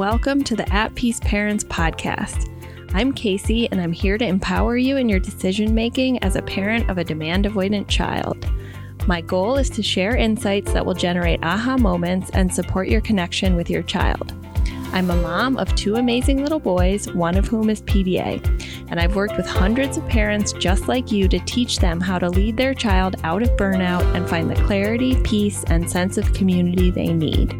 welcome to the At Peace Parents podcast. I'm Casey, and I'm here to empower you in your decision making as a parent of a demand avoidant child. My goal is to share insights that will generate aha moments and support your connection with your child. I'm a mom of two amazing little boys, one of whom is PDA, and I've worked with hundreds of parents just like you to teach them how to lead their child out of burnout and find the clarity, peace, and sense of community they need.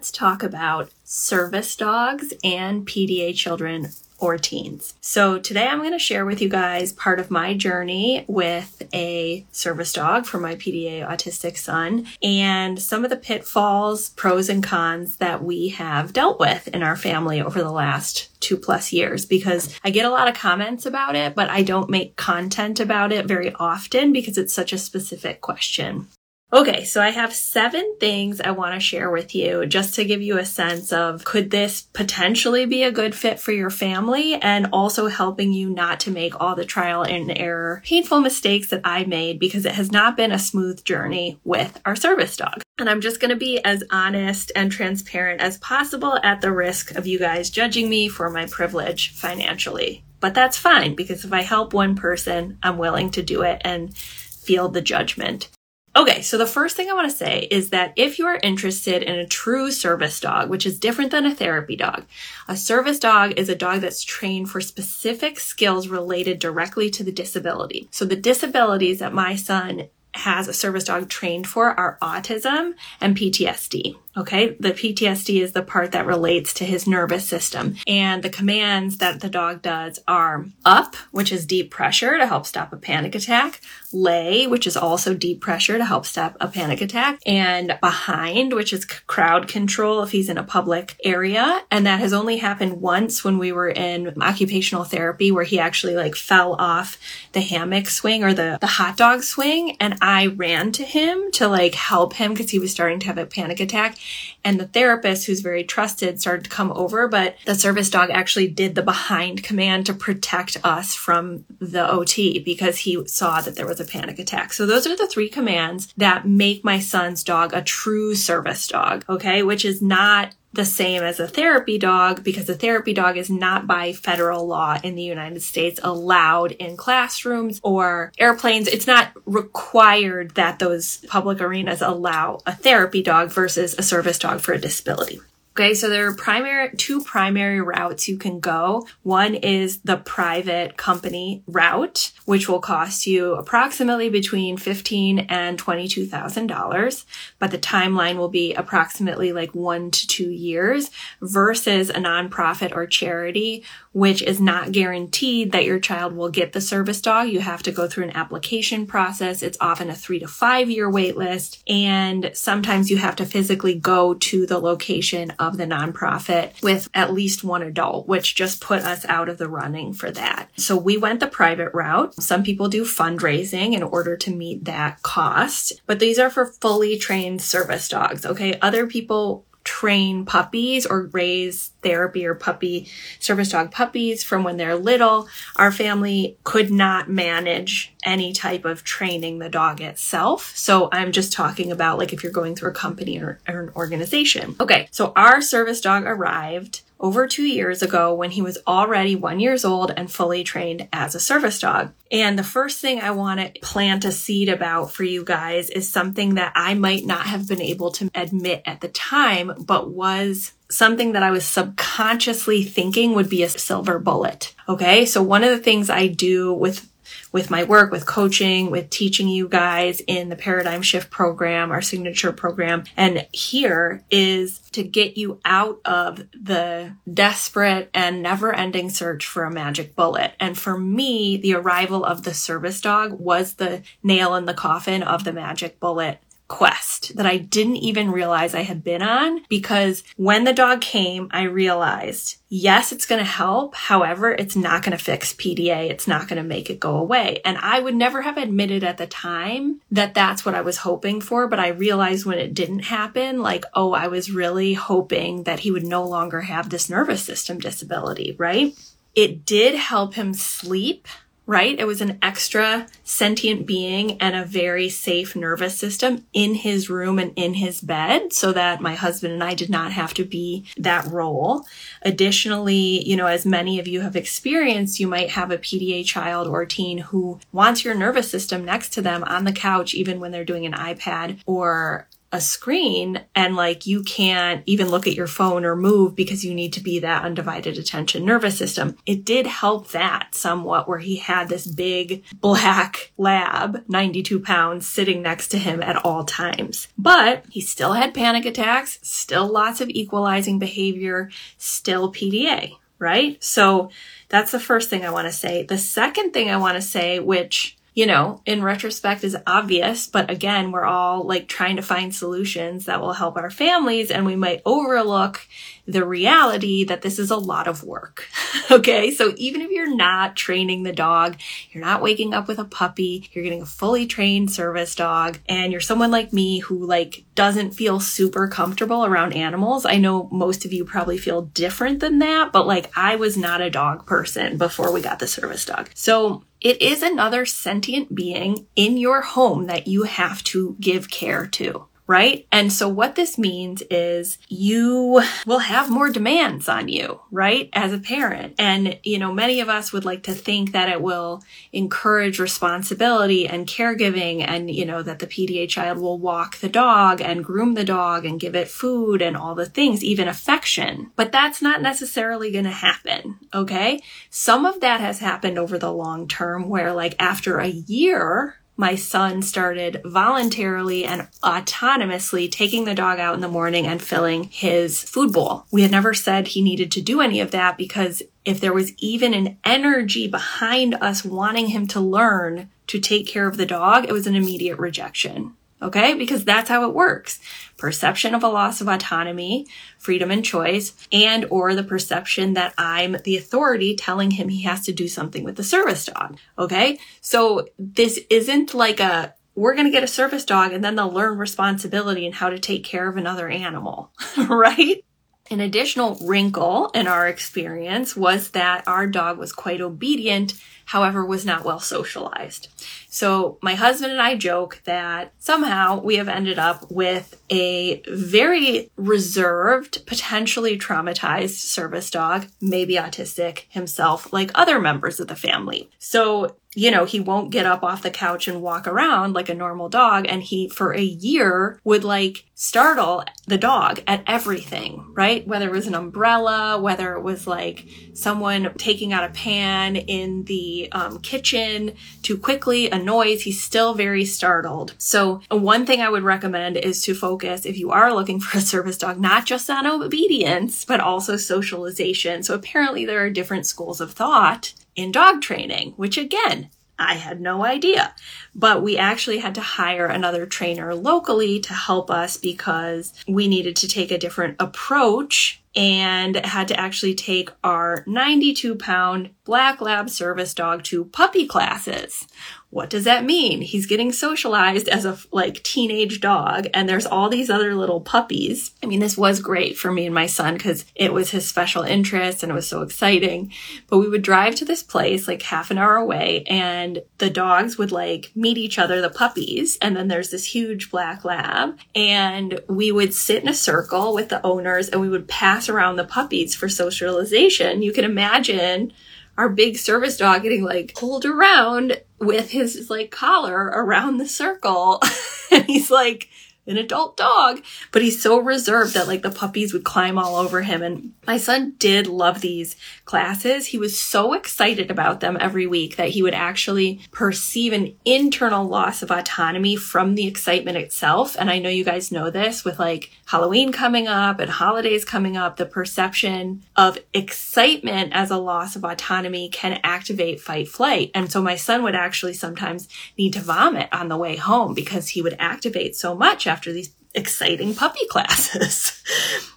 Let's talk about service dogs and PDA children or teens. So today I'm going to share with you guys part of my journey with a service dog for my PDA autistic son and some of the pitfalls, pros and cons that we have dealt with in our family over the last two plus years because I get a lot of comments about it, but I don't make content about it very often because it's such a specific question. Okay, so I have seven things I want to share with you just to give you a sense of could this potentially be a good fit for your family and also helping you not to make all the trial and error painful mistakes that I made because it has not been a smooth journey with our service dog. And I'm just going to be as honest and transparent as possible at the risk of you guys judging me for my privilege financially. But that's fine because if I help one person, I'm willing to do it and feel the judgment. Okay, so the first thing I want to say is that if you are interested in a true service dog, which is different than a therapy dog, a service dog is a dog that's trained for specific skills related directly to the disability. So the disabilities that my son has a service dog trained for are autism and PTSD. Okay. The PTSD is the part that relates to his nervous system. And the commands that the dog does are up, which is deep pressure to help stop a panic attack, lay, which is also deep pressure to help stop a panic attack, and behind, which is crowd control if he's in a public area. And that has only happened once when we were in occupational therapy where he actually like fell off the hammock swing or the, the hot dog swing. And I ran to him to like help him because he was starting to have a panic attack. And the therapist, who's very trusted, started to come over, but the service dog actually did the behind command to protect us from the OT because he saw that there was a panic attack. So those are the three commands that make my son's dog a true service dog, okay? Which is not the same as a therapy dog because a therapy dog is not by federal law in the United States allowed in classrooms or airplanes. It's not required that those public arenas allow a therapy dog versus a service dog for a disability. Okay, so there are primary two primary routes you can go. One is the private company route, which will cost you approximately between fifteen and twenty-two thousand dollars, but the timeline will be approximately like one to two years versus a nonprofit or charity, which is not guaranteed that your child will get the service dog. You have to go through an application process. It's often a three to five year wait list, and sometimes you have to physically go to the location of the nonprofit with at least one adult, which just put us out of the running for that. So we went the private route. Some people do fundraising in order to meet that cost, but these are for fully trained service dogs. Okay. Other people train puppies or raise therapy or puppy service dog puppies from when they're little. Our family could not manage any type of training the dog itself. So I'm just talking about like if you're going through a company or, or an organization. Okay. So our service dog arrived over two years ago when he was already one years old and fully trained as a service dog. And the first thing I want to plant a seed about for you guys is something that I might not have been able to admit at the time, but was something that I was subconsciously thinking would be a silver bullet. Okay. So one of the things I do with with my work, with coaching, with teaching you guys in the paradigm shift program, our signature program. And here is to get you out of the desperate and never ending search for a magic bullet. And for me, the arrival of the service dog was the nail in the coffin of the magic bullet quest that I didn't even realize I had been on because when the dog came, I realized, yes, it's going to help. However, it's not going to fix PDA. It's not going to make it go away. And I would never have admitted at the time that that's what I was hoping for. But I realized when it didn't happen, like, oh, I was really hoping that he would no longer have this nervous system disability, right? It did help him sleep right? It was an extra sentient being and a very safe nervous system in his room and in his bed so that my husband and I did not have to be that role. Additionally, you know, as many of you have experienced, you might have a PDA child or teen who wants your nervous system next to them on the couch, even when they're doing an iPad or a screen and like you can't even look at your phone or move because you need to be that undivided attention nervous system. It did help that somewhat where he had this big black lab, 92 pounds, sitting next to him at all times. But he still had panic attacks, still lots of equalizing behavior, still PDA, right? So that's the first thing I want to say. The second thing I want to say, which you know, in retrospect is obvious, but again, we're all like trying to find solutions that will help our families and we might overlook the reality that this is a lot of work. okay. So even if you're not training the dog, you're not waking up with a puppy, you're getting a fully trained service dog and you're someone like me who like doesn't feel super comfortable around animals. I know most of you probably feel different than that, but like I was not a dog person before we got the service dog. So it is another sentient being in your home that you have to give care to right? And so what this means is you will have more demands on you, right? As a parent. And, you know, many of us would like to think that it will encourage responsibility and caregiving and, you know, that the PDA child will walk the dog and groom the dog and give it food and all the things, even affection. But that's not necessarily going to happen. Okay. Some of that has happened over the long term where like after a year, my son started voluntarily and autonomously taking the dog out in the morning and filling his food bowl. We had never said he needed to do any of that because if there was even an energy behind us wanting him to learn to take care of the dog, it was an immediate rejection. Okay. Because that's how it works. Perception of a loss of autonomy, freedom and choice, and or the perception that I'm the authority telling him he has to do something with the service dog. Okay. So this isn't like a, we're going to get a service dog and then they'll learn responsibility and how to take care of another animal, right? An additional wrinkle in our experience was that our dog was quite obedient, however, was not well socialized. So my husband and I joke that somehow we have ended up with a very reserved, potentially traumatized service dog, maybe autistic himself, like other members of the family. So you know, he won't get up off the couch and walk around like a normal dog. And he, for a year, would like startle the dog at everything, right? Whether it was an umbrella, whether it was like someone taking out a pan in the um, kitchen too quickly, a noise, he's still very startled. So, one thing I would recommend is to focus, if you are looking for a service dog, not just on obedience, but also socialization. So, apparently, there are different schools of thought in dog training, which again, I had no idea. But we actually had to hire another trainer locally to help us because we needed to take a different approach and had to actually take our 92 pound black lab service dog to puppy classes, what does that mean? He's getting socialized as a like teenage dog and there's all these other little puppies. I mean, this was great for me and my son because it was his special interest and it was so exciting. But we would drive to this place like half an hour away and the dogs would like meet each other, the puppies. And then there's this huge black lab and we would sit in a circle with the owners and we would pass around the puppies for socialization. You can imagine our big service dog getting like pulled around with his like collar around the circle. and he's like, an adult dog, but he's so reserved that like the puppies would climb all over him. And my son did love these classes. He was so excited about them every week that he would actually perceive an internal loss of autonomy from the excitement itself. And I know you guys know this with like Halloween coming up and holidays coming up, the perception of excitement as a loss of autonomy can activate fight flight. And so my son would actually sometimes need to vomit on the way home because he would activate so much after these exciting puppy classes.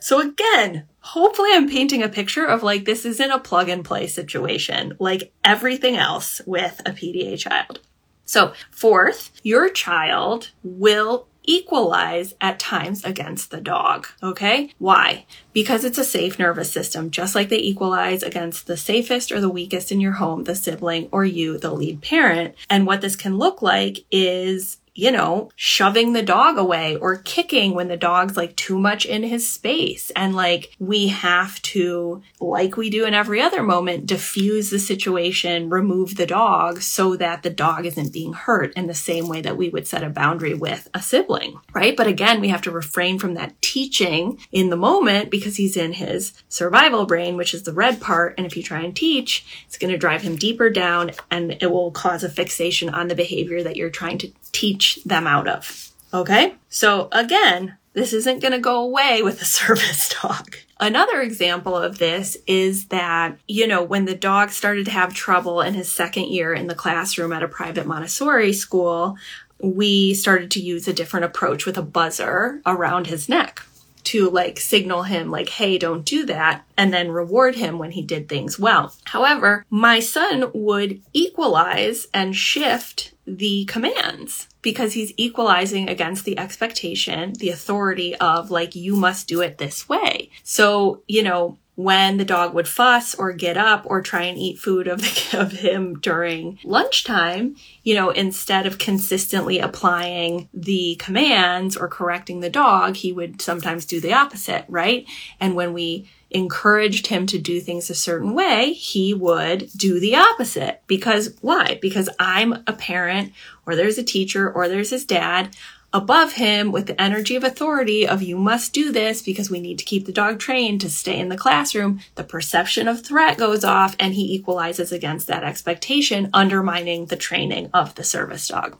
so again, hopefully I'm painting a picture of like this isn't a plug and play situation like everything else with a PDA child. So, fourth, your child will equalize at times against the dog. Okay? Why? Because it's a safe nervous system, just like they equalize against the safest or the weakest in your home, the sibling or you, the lead parent. And what this can look like is you know, shoving the dog away or kicking when the dog's like too much in his space. And like we have to, like we do in every other moment, diffuse the situation, remove the dog so that the dog isn't being hurt in the same way that we would set a boundary with a sibling, right? But again, we have to refrain from that teaching in the moment because he's in his survival brain, which is the red part. And if you try and teach, it's going to drive him deeper down and it will cause a fixation on the behavior that you're trying to teach them out of. Okay? So again, this isn't going to go away with a service dog. Another example of this is that, you know, when the dog started to have trouble in his second year in the classroom at a private Montessori school, we started to use a different approach with a buzzer around his neck to like signal him like, hey, don't do that, and then reward him when he did things well. However, my son would equalize and shift the commands because he's equalizing against the expectation, the authority of like, you must do it this way. So, you know, when the dog would fuss or get up or try and eat food of, the, of him during lunchtime, you know, instead of consistently applying the commands or correcting the dog, he would sometimes do the opposite, right? And when we encouraged him to do things a certain way, he would do the opposite. Because why? Because I'm a parent or there's a teacher or there's his dad above him with the energy of authority of you must do this because we need to keep the dog trained to stay in the classroom. The perception of threat goes off and he equalizes against that expectation, undermining the training of the service dog.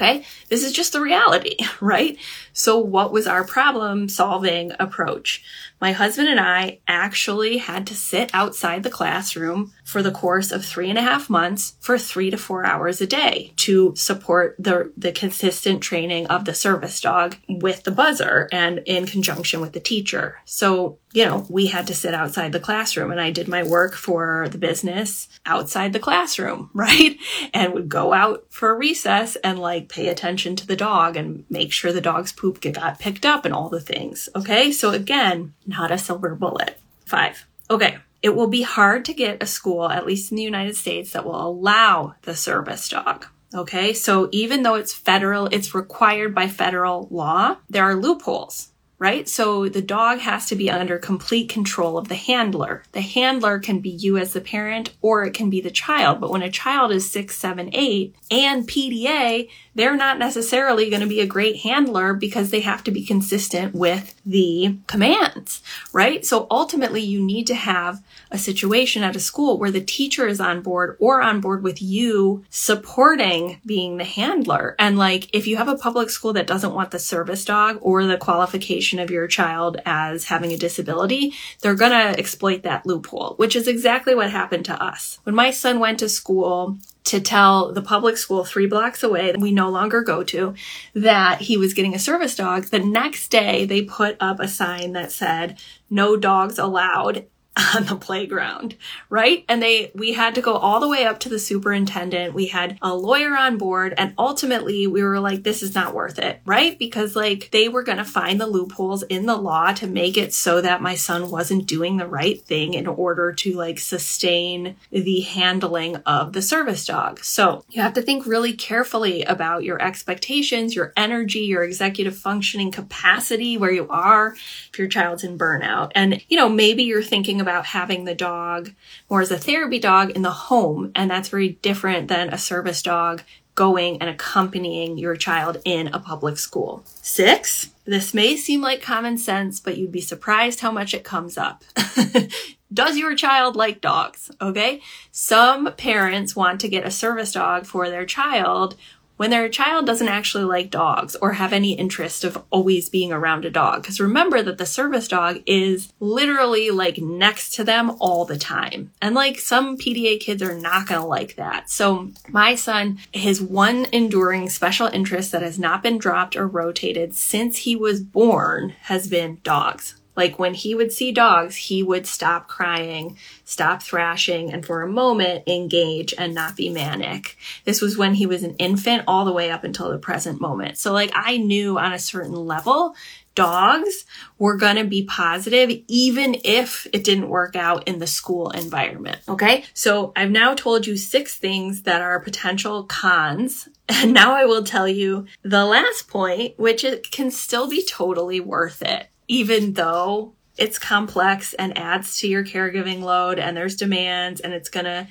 Okay. This is just the reality, right? So what was our problem solving approach? My husband and I actually had to sit outside the classroom for the course of three and a half months for three to four hours a day to support the, the consistent training of the service dog with the buzzer and in conjunction with the teacher. So, you know, we had to sit outside the classroom and I did my work for the business outside the classroom, right? And would go out for recess and like pay attention to the dog and make sure the dog's got picked up and all the things. Okay. So again, not a silver bullet. Five. Okay. It will be hard to get a school, at least in the United States, that will allow the service dog. Okay, so even though it's federal, it's required by federal law, there are loopholes right? So the dog has to be under complete control of the handler. The handler can be you as the parent or it can be the child. But when a child is six, seven, eight and PDA, they're not necessarily going to be a great handler because they have to be consistent with the commands, right? So ultimately you need to have a situation at a school where the teacher is on board or on board with you supporting being the handler. And like, if you have a public school that doesn't want the service dog or the qualification of your child as having a disability, they're going to exploit that loophole, which is exactly what happened to us. When my son went to school, to tell the public school three blocks away that we no longer go to that he was getting a service dog. The next day they put up a sign that said, no dogs allowed on the playground, right? And they, we had to go all the way up to the superintendent. We had a lawyer on board and ultimately we were like, this is not worth it, right? Because like they were going to find the loopholes in the law to make it so that my son wasn't doing the right thing in order to like sustain the handling of the service dog. So you have to think really carefully about your expectations, your energy, your executive functioning capacity, where you are, if your child's in burnout. And, you know, maybe you're thinking about having the dog more as a therapy dog in the home, and that's very different than a service dog going and accompanying your child in a public school. Six, this may seem like common sense, but you'd be surprised how much it comes up. Does your child like dogs? Okay. Some parents want to get a service dog for their child when their child doesn't actually like dogs or have any interest of always being around a dog. Because remember that the service dog is literally like next to them all the time. And like some PDA kids are not going to like that. So my son, his one enduring special interest that has not been dropped or rotated since he was born has been dogs Like when he would see dogs, he would stop crying, stop thrashing, and for a moment engage and not be manic. This was when he was an infant all the way up until the present moment. So like I knew on a certain level dogs were going to be positive even if it didn't work out in the school environment. Okay. So I've now told you six things that are potential cons. And now I will tell you the last point, which it can still be totally worth it, even though it's complex and adds to your caregiving load and there's demands and it's going to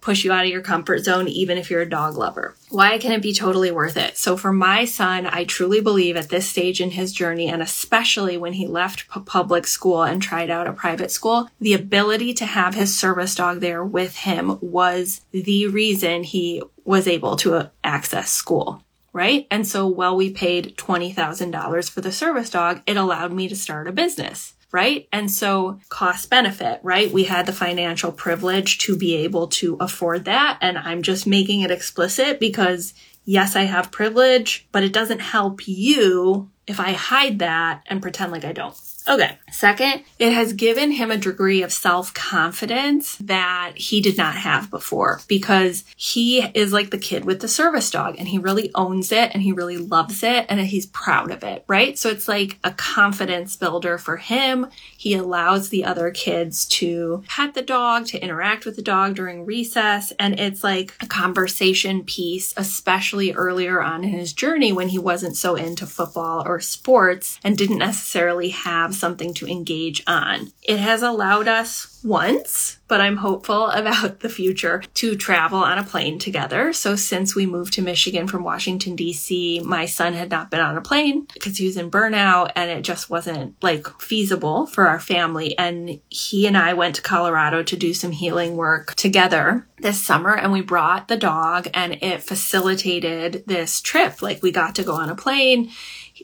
push you out of your comfort zone, even if you're a dog lover. Why can it be totally worth it? So for my son, I truly believe at this stage in his journey, and especially when he left public school and tried out a private school, the ability to have his service dog there with him was the reason he was able to uh, access school right? And so while we paid $20,000 for the service dog, it allowed me to start a business right? And so cost benefit, right? We had the financial privilege to be able to afford that. And I'm just making it explicit because yes, I have privilege, but it doesn't help you if I hide that and pretend like I don't. Okay. Second, it has given him a degree of self confidence that he did not have before because he is like the kid with the service dog and he really owns it and he really loves it and he's proud of it, right? So it's like a confidence builder for him. He allows the other kids to pet the dog, to interact with the dog during recess. And it's like a conversation piece, especially earlier on in his journey when he wasn't so into football or sports and didn't necessarily have something to engage on. It has allowed us once, but I'm hopeful about the future to travel on a plane together. So since we moved to Michigan from Washington DC, my son had not been on a plane because he was in burnout and it just wasn't like feasible for our family. And he and I went to Colorado to do some healing work together this summer and we brought the dog and it facilitated this trip. Like we got to go on a plane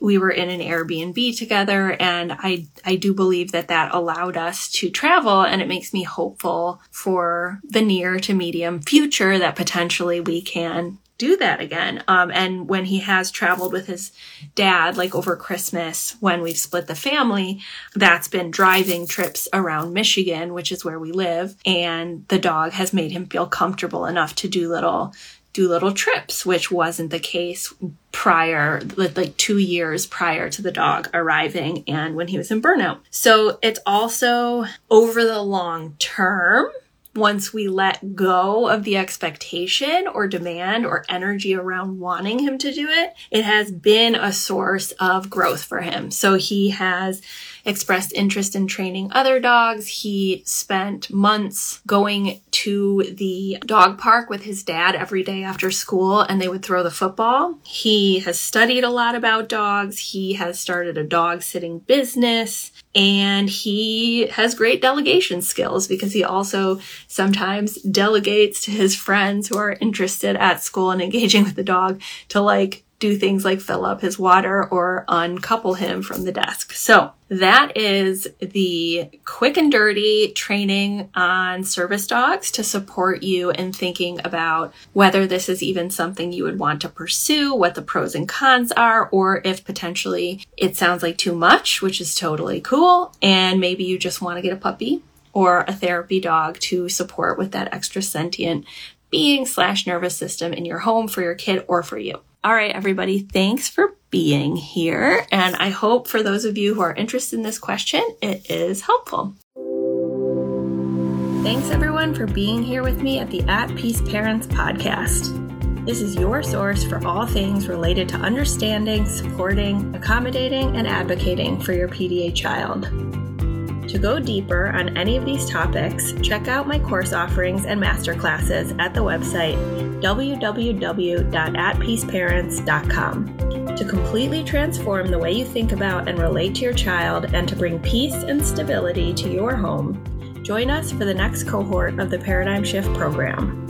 we were in an Airbnb together and I I do believe that that allowed us to travel and it makes me hopeful for the near to medium future that potentially we can do that again. Um, and when he has traveled with his dad, like over Christmas, when we've split the family, that's been driving trips around Michigan, which is where we live. And the dog has made him feel comfortable enough to do little do little trips, which wasn't the case prior, like two years prior to the dog arriving and when he was in burnout. So it's also over the long term once we let go of the expectation or demand or energy around wanting him to do it, it has been a source of growth for him. So he has expressed interest in training other dogs. He spent months going to the dog park with his dad every day after school and they would throw the football. He has studied a lot about dogs. He has started a dog sitting business and he has great delegation skills because he also sometimes delegates to his friends who are interested at school and engaging with the dog to like do things like fill up his water or uncouple him from the desk. So that is the quick and dirty training on service dogs to support you in thinking about whether this is even something you would want to pursue, what the pros and cons are, or if potentially it sounds like too much, which is totally cool. And maybe you just want to get a puppy or a therapy dog to support with that extra sentient being slash nervous system in your home for your kid or for you. All right, everybody, thanks for being here. And I hope for those of you who are interested in this question, it is helpful. Thanks everyone for being here with me at the At Peace Parents podcast. This is your source for all things related to understanding, supporting, accommodating, and advocating for your PDA child. To go deeper on any of these topics, check out my course offerings and masterclasses at the website www.atpeaceparents.com. To completely transform the way you think about and relate to your child and to bring peace and stability to your home, join us for the next cohort of the Paradigm Shift program.